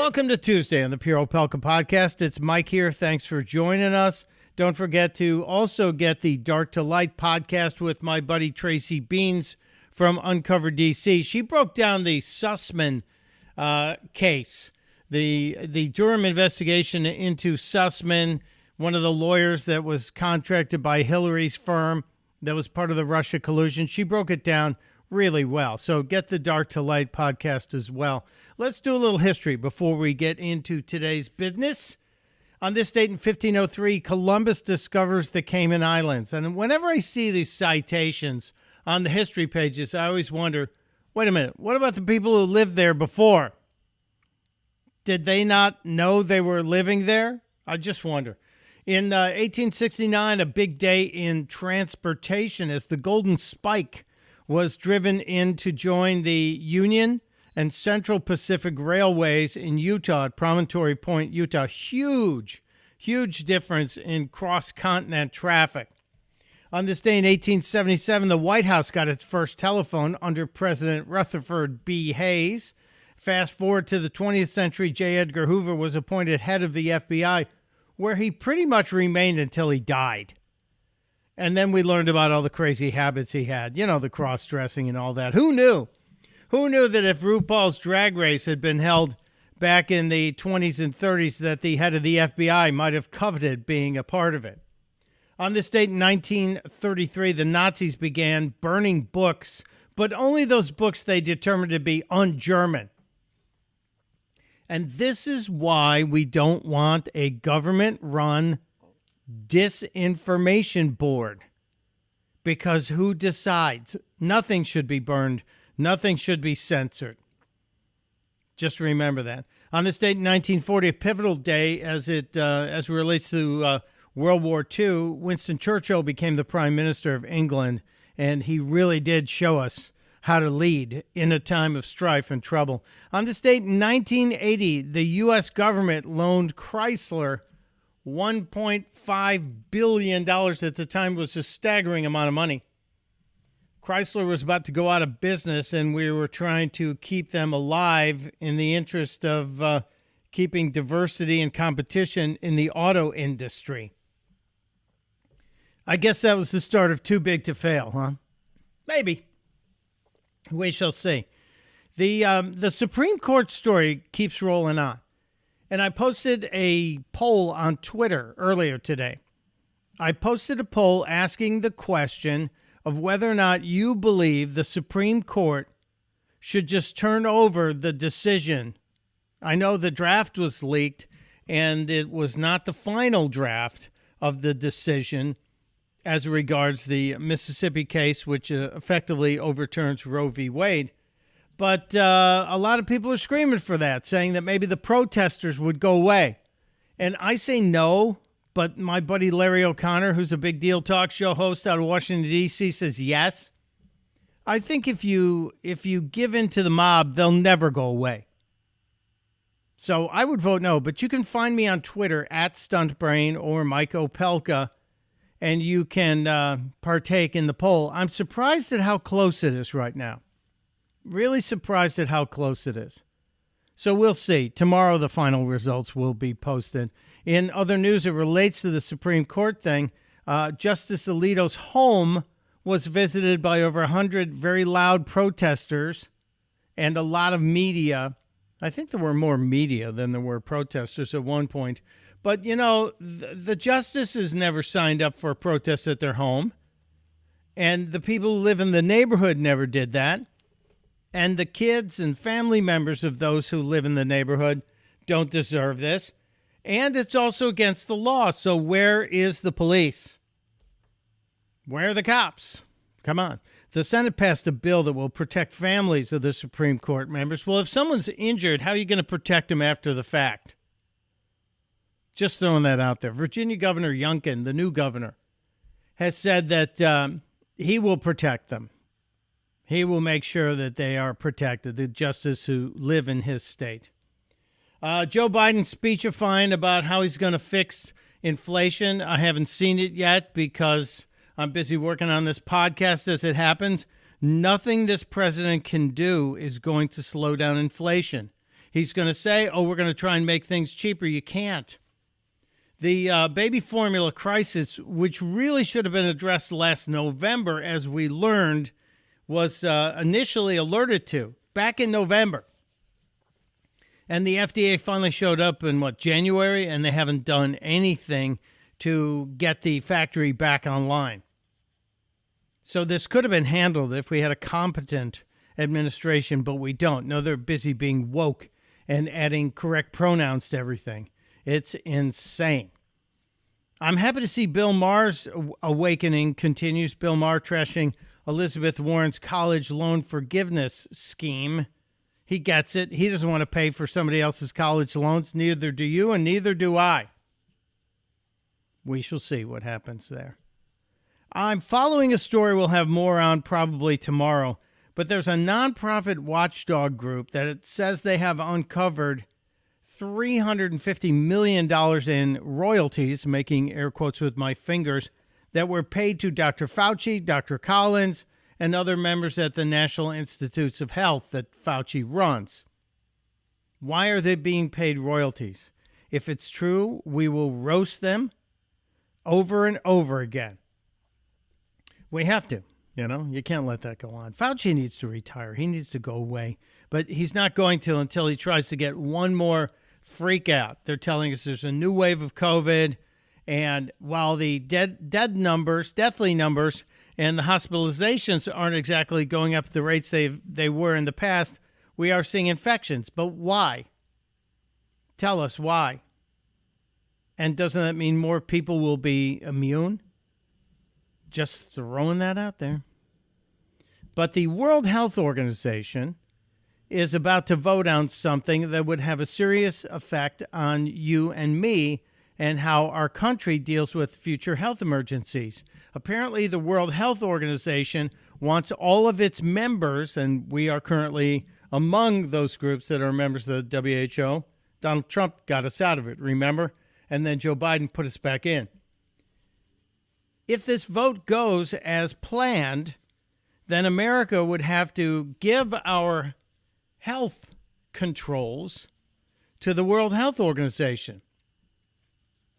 welcome to Tuesday on the Pure Opelka podcast. It's Mike here. Thanks for joining us. Don't forget to also get the Dark to Light podcast with my buddy Tracy Beanz from Uncover DC. She broke down the Sussman uh, case, the the Durham investigation into Sussman, one of the lawyers that was contracted by Hillary's firm that was part of the Russia collusion. She broke it down really well. So get the Dark to Light podcast as well. Let's do a little history before we get into today's business. On this date in 1503, Columbus discovers the Cayman Islands. And whenever I see these citations on the history pages, I always wonder wait a minute, what about the people who lived there before? Did they not know they were living there? I just wonder. In uh, 1869, a big day in transportation as the Golden Spike was driven in to join the Union and Central Pacific Railways in Utah at Promontory Point, Utah. Huge, huge difference in cross continent traffic. On this day in 1877, the White House got its first telephone under President Rutherford B. Hayes. Fast forward to the 20th century, J. Edgar Hoover was appointed head of the FBI, where he pretty much remained until he died. And then we learned about all the crazy habits he had, you know, the cross dressing and all that. Who knew? Who knew that if RuPaul's Drag Race had been held back in the 20s and 30s, that the head of the FBI might have coveted being a part of it? On this date in 1933, the Nazis began burning books, but only those books they determined to be un German. And this is why we don't want a government run disinformation board. Because who decides? Nothing should be burned Nothing should be censored. Just remember that. On this date in 1940, a pivotal day as it uh, as it relates to uh, World War II, Winston Churchill became the Prime Minister of England, and he really did show us how to lead in a time of strife and trouble. On this date in 1980, the U.S. government loaned Chrysler $1.5 billion at the time was a staggering amount of money. Chrysler was about to go out of business, and we were trying to keep them alive in the interest of uh, keeping diversity and competition in the auto industry. I guess that was the start of Too Big to Fail, huh? Maybe. We shall see. The, um, the Supreme Court story keeps rolling on. And I posted a poll on Twitter earlier today. I posted a poll asking the question of whether or not you believe the Supreme Court should just turn over the decision. I know the draft was leaked and it was not the final draft of the decision as regards the Mississippi case, which uh, effectively overturns Roe v. Wade. But uh, a lot of people are screaming for that, saying that maybe the protesters would go away. And I say no. But my buddy Larry O'Connor, who's a big deal talk show host out of Washington D.C., says yes. I think if you if you give in to the mob, they'll never go away. So I would vote no. But you can find me on Twitter at Stuntbrain or Mike Opelka, and you can uh, partake in the poll. I'm surprised at how close it is right now. Really surprised at how close it is. So we'll see. Tomorrow, the final results will be posted. In other news, it relates to the Supreme Court thing. Uh, Justice Alito's home was visited by over 100 very loud protesters and a lot of media. I think there were more media than there were protesters at one point. But, you know, the, the justices never signed up for protests at their home. And the people who live in the neighborhood never did that. And the kids and family members of those who live in the neighborhood don't deserve this and it's also against the law. So, where is the police? Where are the cops? Come on. The Senate passed a bill that will protect families of the Supreme Court members. Well, if someone's injured, how are you going to protect them after the fact? Just throwing that out there. Virginia Governor Youngkin, the new governor, has said that um, he will protect them. He will make sure that they are protected, the justices who live in his state. Uh, Joe Biden's speechifying about how he's going to fix inflation. I haven't seen it yet because I'm busy working on this podcast as it happens. Nothing this president can do is going to slow down inflation. He's going to say, oh, we're going to try and make things cheaper. You can't. The uh, baby formula crisis, which really should have been addressed last November, as we learned, was uh, initially alerted to back in November. And the FDA finally showed up in what, January, and they haven't done anything to get the factory back online. So this could have been handled if we had a competent administration, but we don't. No, they're busy being woke and adding correct pronouns to everything. It's insane. I'm happy to see Bill Maher's awakening continues. Bill Maher trashing Elizabeth Warren's college loan forgiveness scheme. He gets it. He doesn't want to pay for somebody else's college loans. Neither do you, and neither do I. We shall see what happens there. I'm following a story we'll have more on probably tomorrow, but there's a nonprofit watchdog group that it says they have uncovered $350 million in royalties, making air quotes with my fingers, that were paid to Dr. Fauci, Dr. Collins, and other members at the National Institutes of Health that Fauci runs. Why are they being paid royalties? If it's true, we will roast them over and over again. We have to. You know, you can't let that go on. Fauci needs to retire. He needs to go away. But he's not going to until he tries to get one more freak out. They're telling us there's a new wave of COVID. And while the dead dead numbers, deathly numbers, and the hospitalizations aren't exactly going up the rates they they were in the past, we are seeing infections. But why? Tell us why. And doesn't that mean more people will be immune? Just throwing that out there. But the World Health Organization is about to vote on something that would have a serious effect on you and me and how our country deals with future health emergencies. Apparently, the World Health Organization wants all of its members, and we are currently among those groups that are members of the WHO. Donald Trump got us out of it, remember? And then Joe Biden put us back in. If this vote goes as planned, then America would have to give our health controls to the World Health Organization.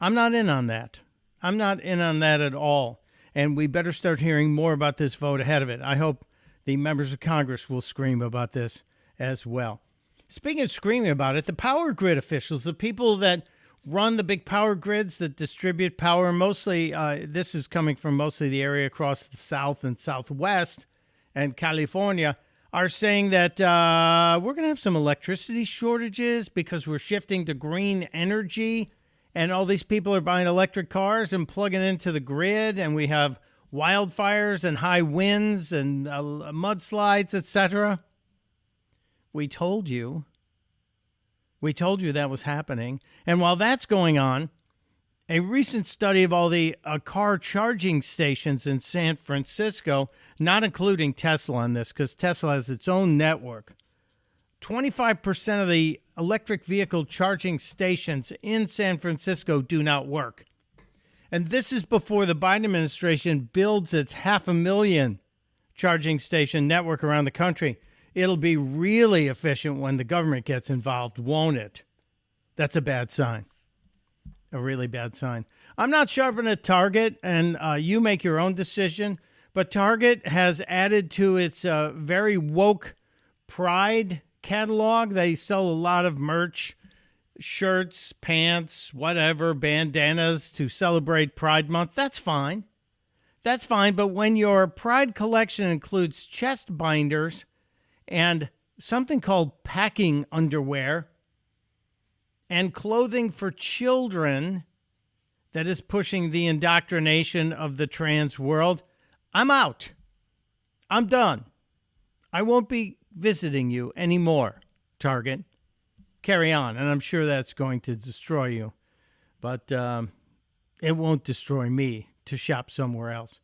I'm not in on that. I'm not in on that at all. And we better start hearing more about this vote ahead of it. I hope the members of Congress will scream about this as well. Speaking of screaming about it, the power grid officials, the people that run the big power grids that distribute power. Mostly, uh, this is coming from mostly the area across the south and southwest and California. Are saying that uh, we're going to have some electricity shortages because we're shifting to green energy, and all these people are buying electric cars and plugging into the grid, and we have wildfires and high winds and uh, mudslides, etc. We told you we told you that was happening. And while that's going on, a recent study of all the uh, car charging stations in San Francisco, not including Tesla in this, because Tesla has its own network, 25% of the electric vehicle charging stations in San Francisco do not work. And this is before the Biden administration builds its half a million charging station network around the country. It'll be really efficient when the government gets involved, won't it? That's a bad sign. A really bad sign. I'm not sharpening a Target, and uh, you make your own decision. But Target has added to its uh, very woke Pride catalog. They sell a lot of merch, shirts, pants, whatever, bandanas to celebrate Pride Month. That's fine. That's fine. But when your Pride collection includes chest binders, and something called packing underwear and clothing for children that is pushing the indoctrination of the trans world. I'm out. I'm done. I won't be visiting you anymore, Target. Carry on, and I'm sure that's going to destroy you, but um, it won't destroy me to shop somewhere else.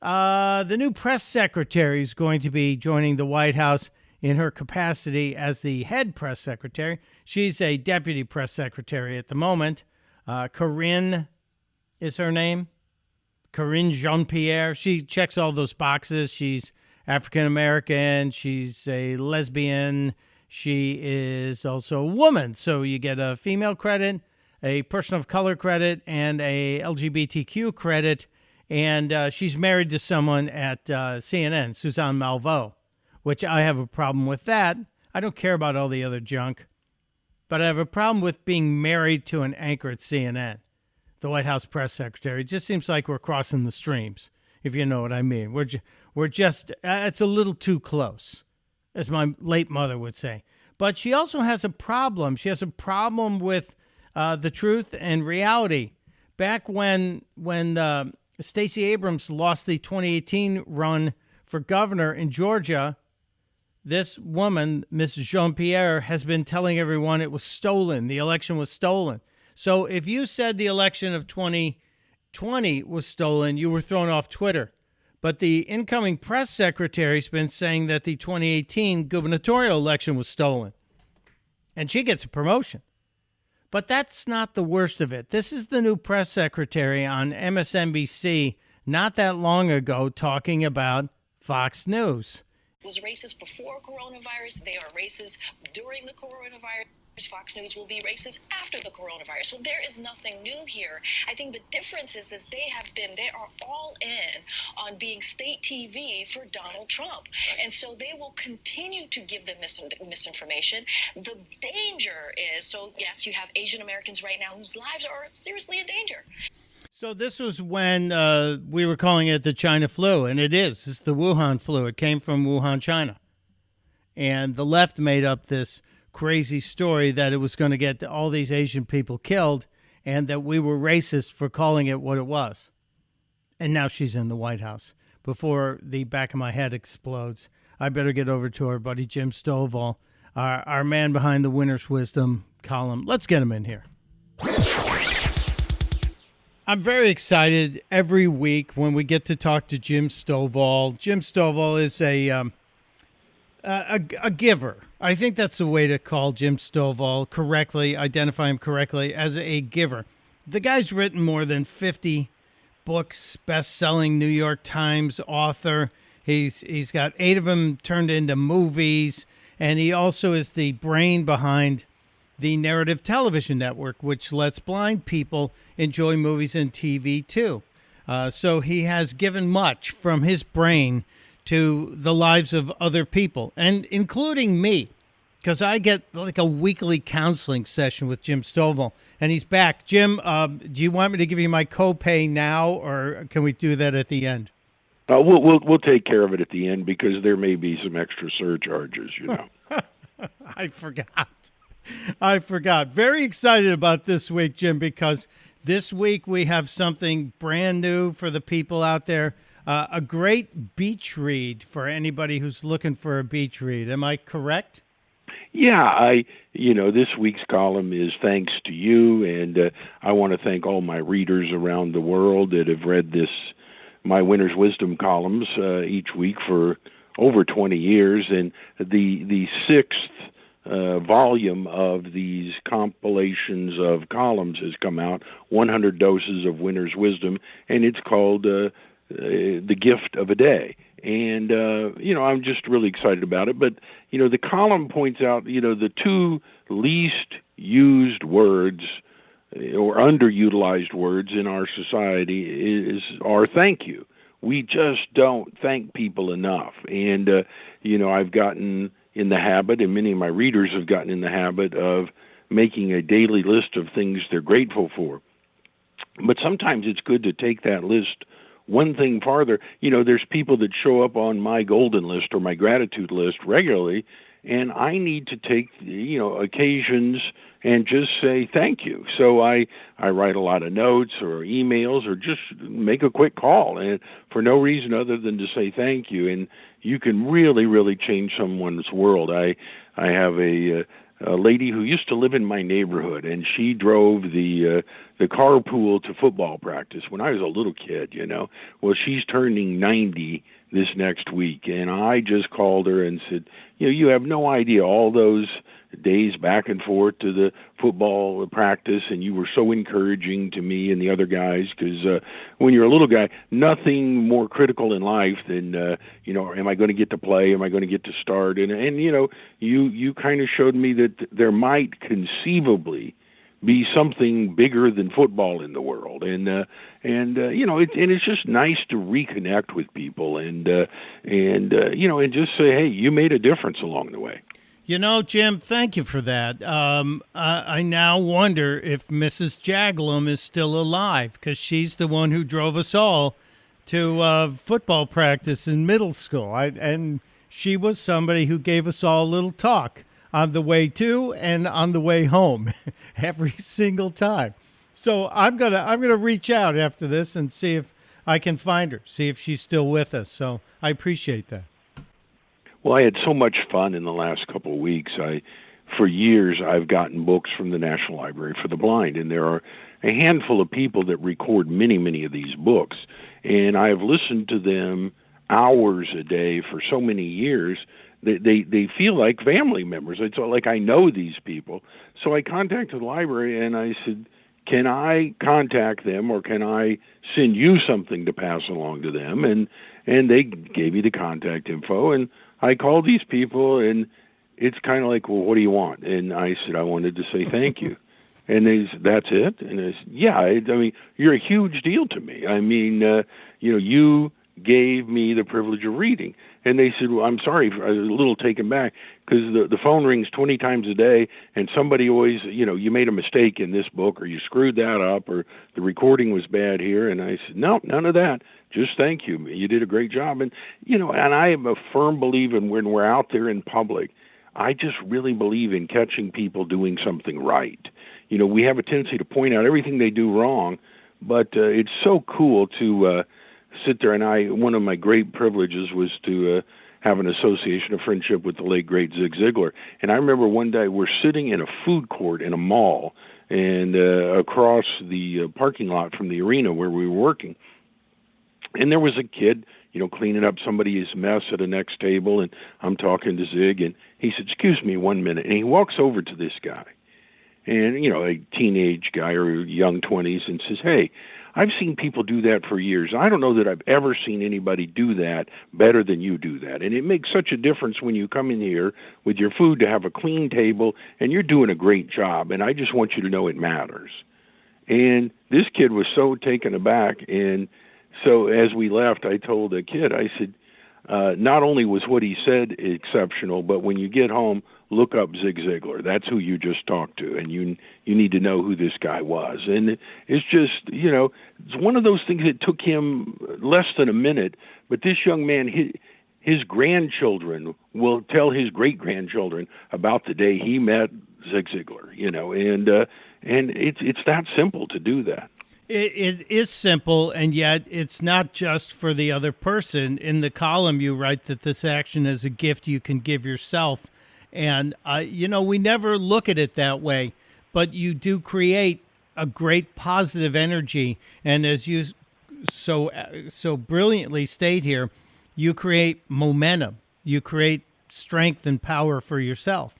Uh, the new press secretary is going to be joining the White House in her capacity as the head press secretary. She's a deputy press secretary at the moment. Uh, Karine is her name. Karine Jean Pierre. She checks all those boxes. She's African American. She's a lesbian. She is also a woman, so you get a female credit, a person of color credit, and a LGBTQ credit. And uh, she's married to someone at uh, CNN, Suzanne Malveaux, which I have a problem with that. I don't care about all the other junk, but I have a problem with being married to an anchor at CNN, the White House press secretary. It just seems like we're crossing the streams, if you know what I mean. We're, ju- we're just, uh, it's a little too close, as my late mother would say. But she also has a problem. She has a problem with uh, the truth and reality. Back when when uh, Stacey Abrams lost the 2018 run for governor in Georgia, this woman, Miss Jean Pierre, has been telling everyone it was stolen. The election was stolen. So if you said the election of 2020 was stolen, you were thrown off Twitter. But the incoming press secretary's been saying that the 2018 gubernatorial election was stolen. And she gets a promotion. But that's not the worst of it. This is the new press secretary on MSNBC not that long ago talking about Fox News. Was racist before coronavirus. They are racist during the coronavirus. Fox News will be racist after the coronavirus. So there is nothing new here. I think the difference is, is they have been, they are all in on being state TV for Donald Trump. And so they will continue to give them mis- misinformation. The danger is, so yes, you have Asian Americans right now whose lives are seriously in danger. So this was when uh, we were calling it the China flu, and it is. It's the Wuhan flu. It came from Wuhan, China. And the left made up this crazy story that it was going to get all these Asian people killed and that we were racist for calling it what it was. And now she's in the White House. Before the back of my head explodes, I better get over to our buddy Jim Stovall, our, our man behind the Winner's Wisdom column. Let's get him in here. I'm very excited every week when we get to talk to Jim Stovall. Jim Stovall is a um, a, a, giver. I think that's the way to call Jim Stovall correctly, identify him correctly as a giver. The guy's written more than 50 books, best-selling New York Times author. He's he's got 8 of them turned into movies and he also is the brain behind the Narrative Television Network, which lets blind people enjoy movies and TV too. Uh, so he has given much from his brain to the lives of other people, and including me, because I get like a weekly counseling session with Jim Stovall, and he's back. Jim, uh, do you want me to give you my copay now, or can we do that at the end? Uh, we'll, we'll we'll take care of it at the end because there may be some extra surcharges, you know. I forgot. I forgot. Very excited about this week, Jim, because this week we have something brand new for the people out there uh, a great beach read for anybody who's looking for a beach read. Am I correct? Yeah, I you know this week's column is thanks to you, and uh, I want to thank all my readers around the world that have read this my Winner's Wisdom columns uh, each week for over 20 years, and the the sixth uh, volume of these compilations of columns has come out 100 doses of winner's wisdom and it's called uh, the gift of a day. And, uh, you know, I'm just really excited about it. But, you know, the column points out, you know, the two least used words uh, or underutilized words in our society is are thank you. We just don't thank people enough. And, uh, you know, I've gotten in the habit, and many of my readers have gotten in the habit of making a daily list of things they're grateful for. But sometimes it's good to take that list one thing farther, you know, there's people that show up on my golden list or my gratitude list regularly, and I need to take, you know, occasions and just say thank you. So I I write a lot of notes or emails or just make a quick call and for no reason other than to say thank you and you can really really change someone's world. I I have a uh, a lady who used to live in my neighborhood, and she drove the uh, the carpool to football practice when I was a little kid. You know, well, she's turning ninety this next week. And I just called her and said, you know, you have no idea all those days back and forth to the football practice and you were so encouraging to me and the other guys because uh, when you're a little guy nothing more critical in life than uh, you know am i going to get to play am i going to get to start and and you know you you kind of showed me that there might conceivably be something bigger than football in the world and uh and uh, you know it and it's just nice to reconnect with people and uh and uh, you know and just say hey you made a difference along the way you know, Jim, thank you for that. Um, I, I, now wonder if Mrs. Jaglum is still alive because she's the one who drove us all to uh, football practice in middle school. I, and she was somebody who gave us all a little talk on the way to and on the way home every single time. So I'm gonna I'm gonna reach out after this and see if I can find her, see if she's still with us. So I appreciate that. Well, I had so much fun in the last couple of weeks. I, for years, I've gotten books from the National Library for the Blind, and there are a handful of people that record many, many of these books, and I have listened to them hours a day for so many years. They, they they feel like family members. It's like I know these people. So I contacted the library and I said, "Can I contact them, or can I send you something to pass along to them?" And and they gave me the contact info, and I called these people, and it's kind of like, well, what do you want? And I said, I wanted to say thank you. And they said, that's it? And I said, yeah, I, I mean, you're a huge deal to me. I mean, uh, you know, you gave me the privilege of reading. And they said, well, I'm sorry, I was a little taken back because the, the phone rings 20 times a day and somebody always, you know, you made a mistake in this book or you screwed that up or the recording was bad here. And I said, no, none of that just thank you. You did a great job. And, you know, and I am a firm believer in when we're out there in public, I just really believe in catching people doing something right. You know, we have a tendency to point out everything they do wrong, but uh, it's so cool to uh, sit there. And I, one of my great privileges was to, uh, have an association of friendship with the late great Zig Ziglar. And I remember one day we're sitting in a food court in a mall and uh, across the uh, parking lot from the arena where we were working and there was a kid, you know, cleaning up somebody's mess at the next table, and I'm talking to Zig, and he said, "Excuse me, one minute," and he walks over to this guy, and you know, a teenage guy or young twenties, and says, "Hey." I've seen people do that for years. I don't know that I've ever seen anybody do that better than you do that. And it makes such a difference when you come in here with your food to have a clean table and you're doing a great job. And I just want you to know it matters. And this kid was so taken aback and so as we left, I told the kid, I said, uh, not only was what he said exceptional, but when you get home, look up Zig Ziglar. That's who you just talked to, and you you need to know who this guy was. And it's just you know it's one of those things that took him less than a minute, but this young man. He, his grandchildren will tell his great grandchildren about the day he met Zig Ziglar, you know, and uh, and it's it's that simple to do that. It, it is simple, and yet it's not just for the other person. In the column, you write that this action is a gift you can give yourself. And, uh, you know, we never look at it that way, but you do create a great positive energy. And as you so, so brilliantly state here, you create momentum, you create strength and power for yourself.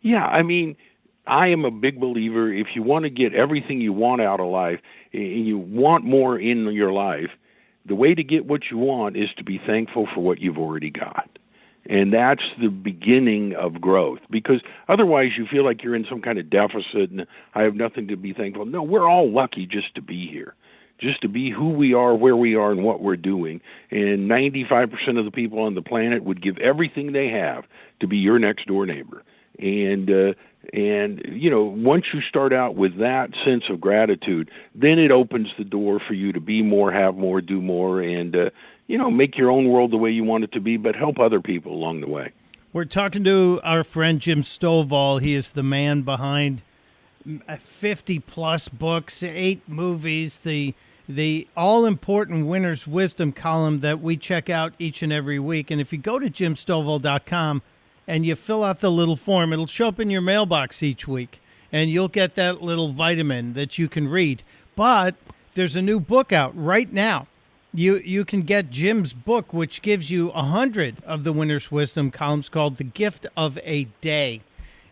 Yeah, I mean, I am a big believer if you want to get everything you want out of life and you want more in your life, the way to get what you want is to be thankful for what you've already got. And that's the beginning of growth because otherwise you feel like you're in some kind of deficit and I have nothing to be thankful. No, we're all lucky just to be here, just to be who we are, where we are, and what we're doing. And 95% of the people on the planet would give everything they have to be your next door neighbor. And uh, and, you know, once you start out with that sense of gratitude, then it opens the door for you to be more, have more, do more, and, uh, you know, make your own world the way you want it to be, but help other people along the way. We're talking to our friend Jim Stovall. He is the man behind 50 plus books, eight movies, the the all important winner's wisdom column that we check out each and every week. And if you go to jimstovall.com, and you fill out the little form. It'll show up in your mailbox each week, and you'll get that little vitamin that you can read. But there's a new book out right now you you can get Jim's book, which gives you a hundred of the winner's wisdom columns called "The Gift of a Day,"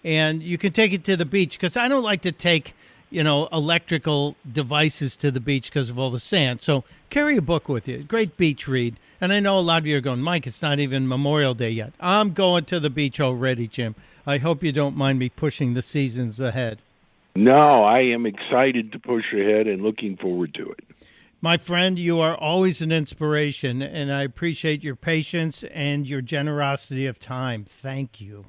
and you can take it to the beach because I don't like to take you know electrical devices to the beach because of all the sand. So carry a book with you. Great beach read. And I know a lot of you are going, Mike. It's not even Memorial Day yet. I'm going to the beach already, Jim. I hope you don't mind me pushing the seasons ahead. No, I am excited to push ahead and looking forward to it. My friend, you are always an inspiration, and I appreciate your patience and your generosity of time. Thank you.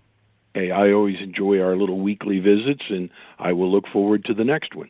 Hey, I always enjoy our little weekly visits, and I will look forward to the next one.